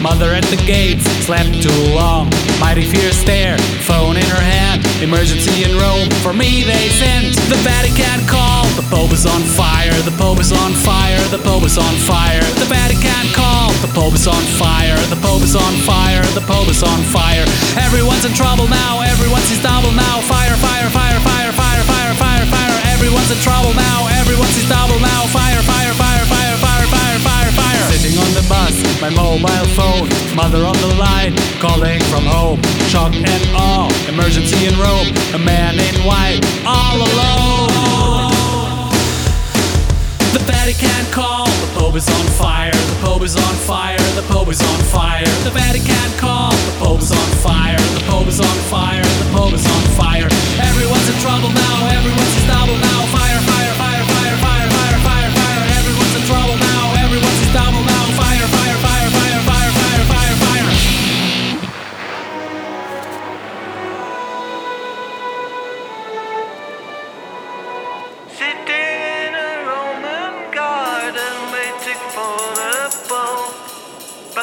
Mother at the gates, slept too long. Mighty fierce stare, phone in her hand. Emergency in Rome, for me they sent. The Vatican call, the Pope is on fire. The Pope is on fire. The Pope is on fire. The Vatican call, the Pope is on fire. The Pope is on fire. The Pope is on fire. Everyone's in trouble now. Everyone's in double now. Fire, fire, fire, mobile phone. Mother on the line, calling from home. Shock and awe, emergency in Rome. A man in white, all alone. The Vatican call, the Pope is on fire. The Pope is on fire. The Pope is on fire. The Vatican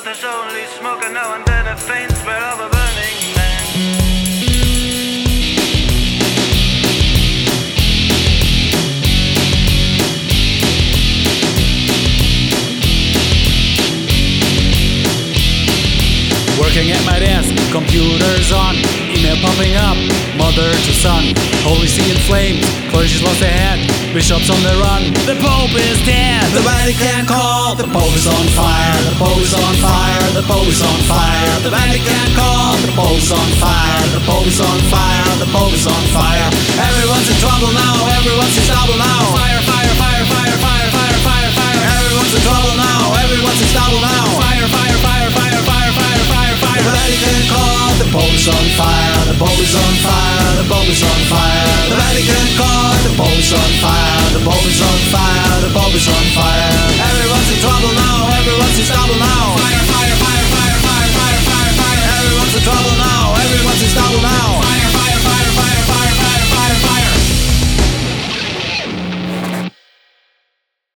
there's only smoke and now and then a faint smell of a burning man. Working at my desk, computers on, email popping up, mother to son. Holy see in flames, clergy's lost their head, bishops on the run. The Pope is dead. The Vatican call, the Pope is on fire. The Pope is on fire. The Pope is on fire. The Vatican call, the Pope is on fire. The Pope is on fire. The Pope is on fire. Everyone's in trouble now. Everyone's in trouble now. Fire, fire, fire, fire, fire, fire, fire, fire. Everyone's in trouble now. Everyone's in trouble now. Fire, fire, fire, fire, fire, fire, fire, fire. The Vatican call, the Pope is on fire. The Pope is on fire. The Pope is on fire. The Vatican call, the Pope is on fire. Is on fire. Everyone's in trouble now. Everyone's in trouble now.